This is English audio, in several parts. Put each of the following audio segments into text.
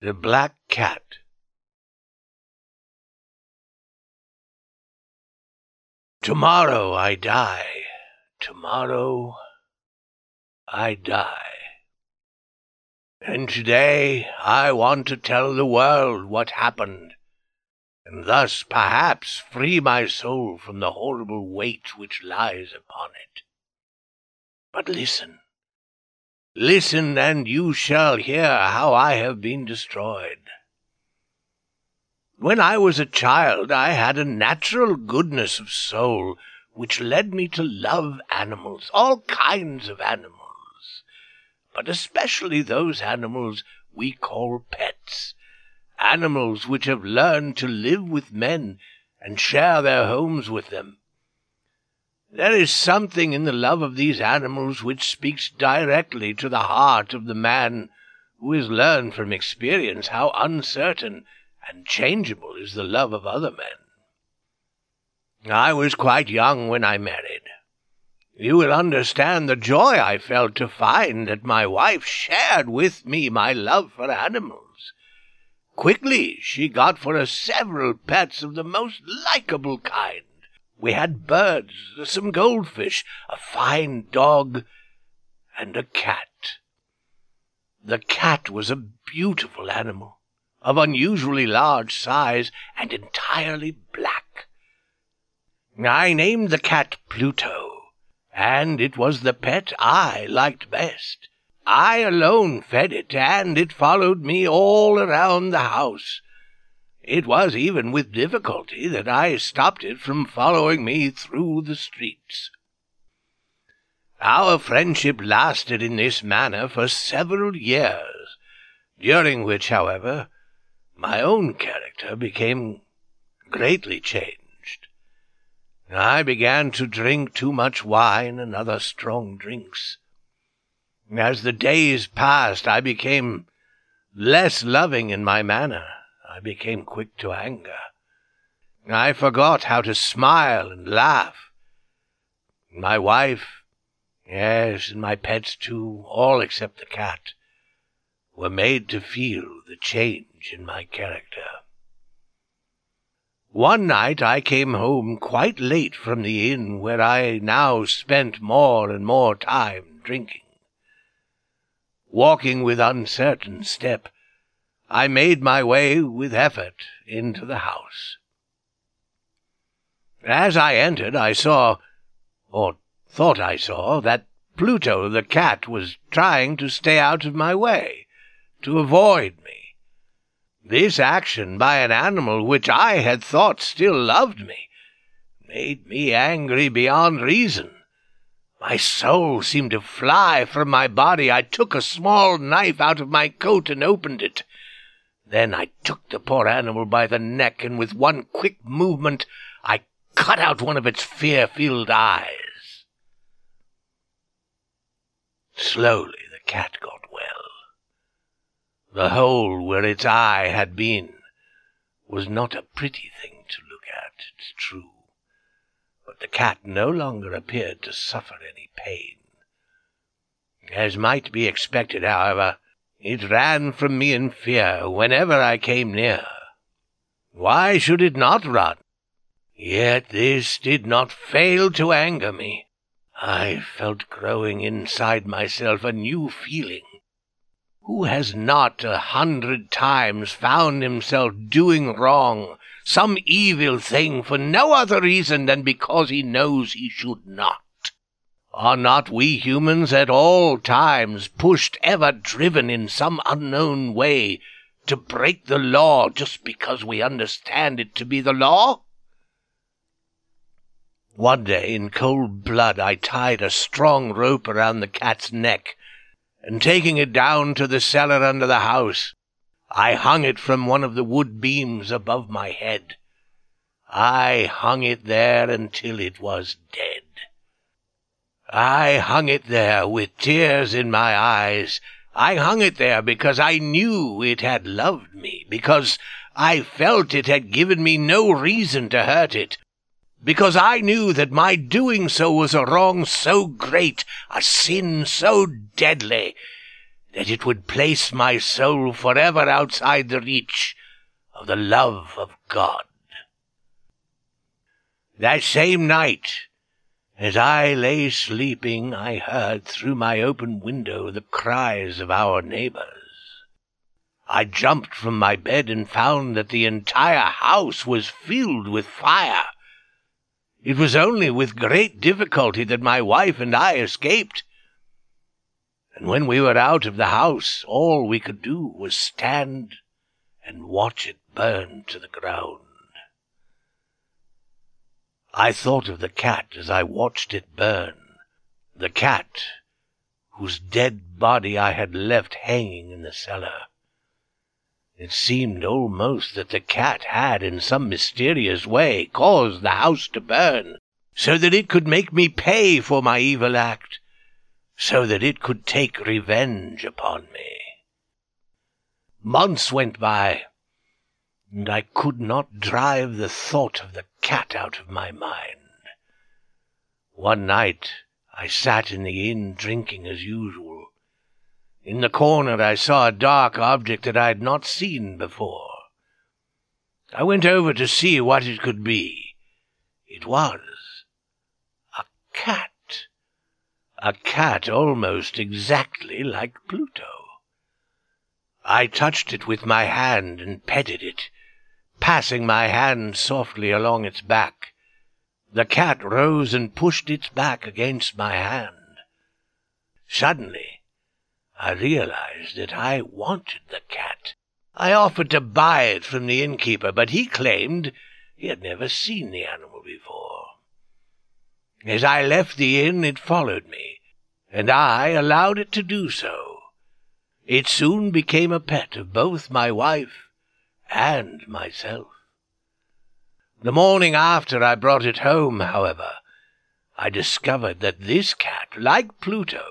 The Black Cat Tomorrow I die, tomorrow I die. And today I want to tell the world what happened, and thus perhaps free my soul from the horrible weight which lies upon it. But listen. Listen, and you shall hear how I have been destroyed. When I was a child, I had a natural goodness of soul which led me to love animals, all kinds of animals, but especially those animals we call pets, animals which have learned to live with men and share their homes with them. There is something in the love of these animals which speaks directly to the heart of the man who has learned from experience how uncertain and changeable is the love of other men. I was quite young when I married. You will understand the joy I felt to find that my wife shared with me my love for animals. Quickly she got for us several pets of the most likable kind. We had birds, some goldfish, a fine dog, and a cat. The cat was a beautiful animal, of unusually large size and entirely black. I named the cat Pluto, and it was the pet I liked best. I alone fed it, and it followed me all around the house. It was even with difficulty that I stopped it from following me through the streets. Our friendship lasted in this manner for several years, during which, however, my own character became greatly changed. I began to drink too much wine and other strong drinks. As the days passed, I became less loving in my manner I became quick to anger. I forgot how to smile and laugh. My wife, yes, and my pets too, all except the cat, were made to feel the change in my character. One night I came home quite late from the inn where I now spent more and more time drinking. Walking with uncertain step, I made my way with effort into the house. As I entered, I saw, or thought I saw, that Pluto the cat was trying to stay out of my way, to avoid me. This action by an animal which I had thought still loved me made me angry beyond reason. My soul seemed to fly from my body. I took a small knife out of my coat and opened it. Then I took the poor animal by the neck, and with one quick movement I cut out one of its fear-filled eyes. Slowly the cat got well. The hole where its eye had been was not a pretty thing to look at, it's true, but the cat no longer appeared to suffer any pain. As might be expected, however, it ran from me in fear whenever I came near. Why should it not run? Yet this did not fail to anger me. I felt growing inside myself a new feeling. Who has not a hundred times found himself doing wrong, some evil thing, for no other reason than because he knows he should not? Are not we humans at all times pushed, ever driven in some unknown way, to break the law just because we understand it to be the law? One day, in cold blood, I tied a strong rope around the cat's neck, and taking it down to the cellar under the house, I hung it from one of the wood beams above my head. I hung it there until it was dead. I hung it there with tears in my eyes. I hung it there because I knew it had loved me, because I felt it had given me no reason to hurt it, because I knew that my doing so was a wrong so great, a sin so deadly, that it would place my soul forever outside the reach of the love of God. That same night, as I lay sleeping, I heard through my open window the cries of our neighbors. I jumped from my bed and found that the entire house was filled with fire. It was only with great difficulty that my wife and I escaped. And when we were out of the house, all we could do was stand and watch it burn to the ground. I thought of the cat as I watched it burn, the cat whose dead body I had left hanging in the cellar. It seemed almost that the cat had, in some mysterious way, caused the house to burn, so that it could make me pay for my evil act, so that it could take revenge upon me. Months went by, and I could not drive the thought of the cat out of my mind. One night I sat in the inn drinking as usual. In the corner I saw a dark object that I had not seen before. I went over to see what it could be. It was a cat. A cat almost exactly like Pluto. I touched it with my hand and petted it, passing my hand softly along its back. The cat rose and pushed its back against my hand. Suddenly, I realized that I wanted the cat. I offered to buy it from the innkeeper, but he claimed he had never seen the animal before. As I left the inn, it followed me, and I allowed it to do so. It soon became a pet of both my wife and myself. The morning after I brought it home, however, I discovered that this cat, like Pluto,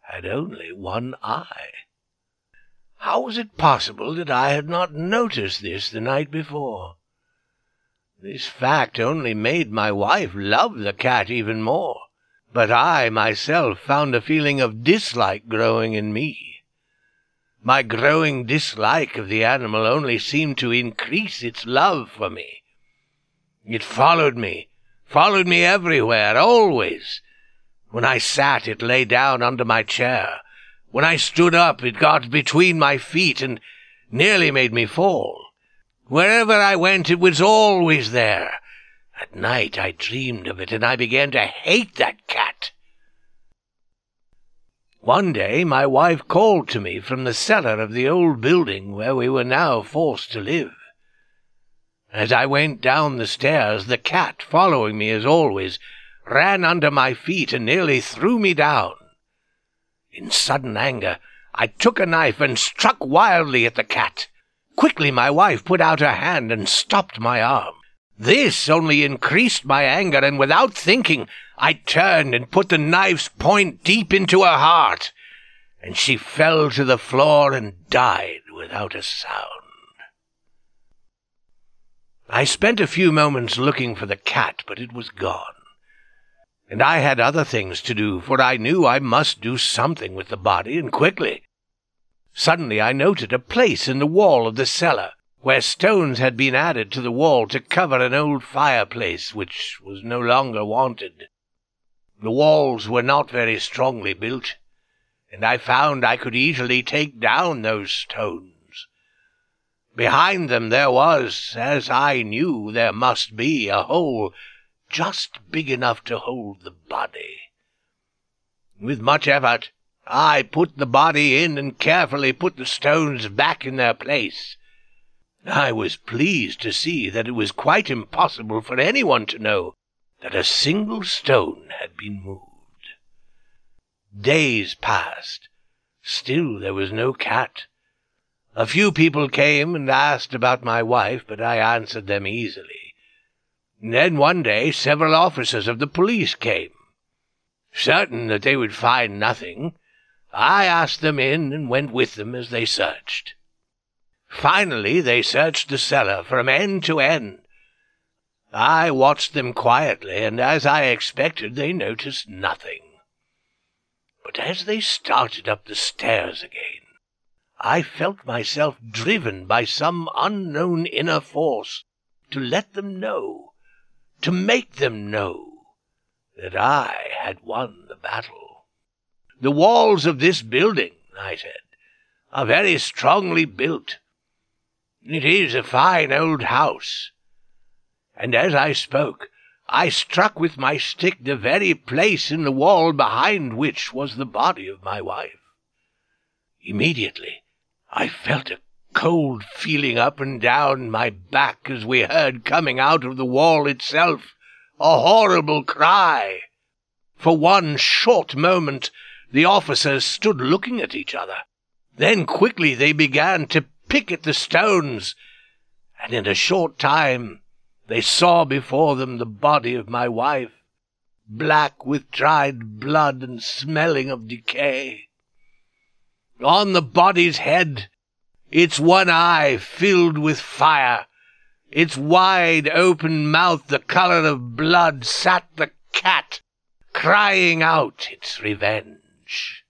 had only one eye. How was it possible that I had not noticed this the night before? This fact only made my wife love the cat even more, but I myself found a feeling of dislike growing in me. My growing dislike of the animal only seemed to increase its love for me. It followed me, followed me everywhere, always, when I sat, it lay down under my chair. When I stood up, it got between my feet and nearly made me fall. Wherever I went, it was always there. At night I dreamed of it, and I began to hate that cat. One day my wife called to me from the cellar of the old building where we were now forced to live. As I went down the stairs, the cat, following me as always, ran under my feet and nearly threw me down. In sudden anger, I took a knife and struck wildly at the cat. Quickly my wife put out her hand and stopped my arm. This only increased my anger, and without thinking, I turned and put the knife's point deep into her heart, and she fell to the floor and died without a sound. I spent a few moments looking for the cat, but it was gone and I had other things to do, for I knew I must do something with the body, and quickly. Suddenly I noted a place in the wall of the cellar, where stones had been added to the wall to cover an old fireplace which was no longer wanted. The walls were not very strongly built, and I found I could easily take down those stones. Behind them there was, as I knew there must be, a hole just big enough to hold the body. With much effort, I put the body in and carefully put the stones back in their place. I was pleased to see that it was quite impossible for anyone to know that a single stone had been moved. Days passed. Still there was no cat. A few people came and asked about my wife, but I answered them easily. Then one day several officers of the police came. Certain that they would find nothing, I asked them in and went with them as they searched. Finally they searched the cellar from end to end. I watched them quietly, and as I expected, they noticed nothing. But as they started up the stairs again, I felt myself driven by some unknown inner force to let them know, to make them know, that I had won the battle. The walls of this building, I said, are very strongly built. It is a fine old house. And as I spoke, I struck with my stick the very place in the wall behind which was the body of my wife. Immediately I felt a cold feeling up and down my back as we heard coming out of the wall itself a horrible cry. For one short moment the officers stood looking at each other. Then quickly they began to pick at the stones, and in a short time they saw before them the body of my wife, black with dried blood and smelling of decay. On the body's head, its one eye filled with fire, its wide open mouth the color of blood, sat the cat, crying out its revenge.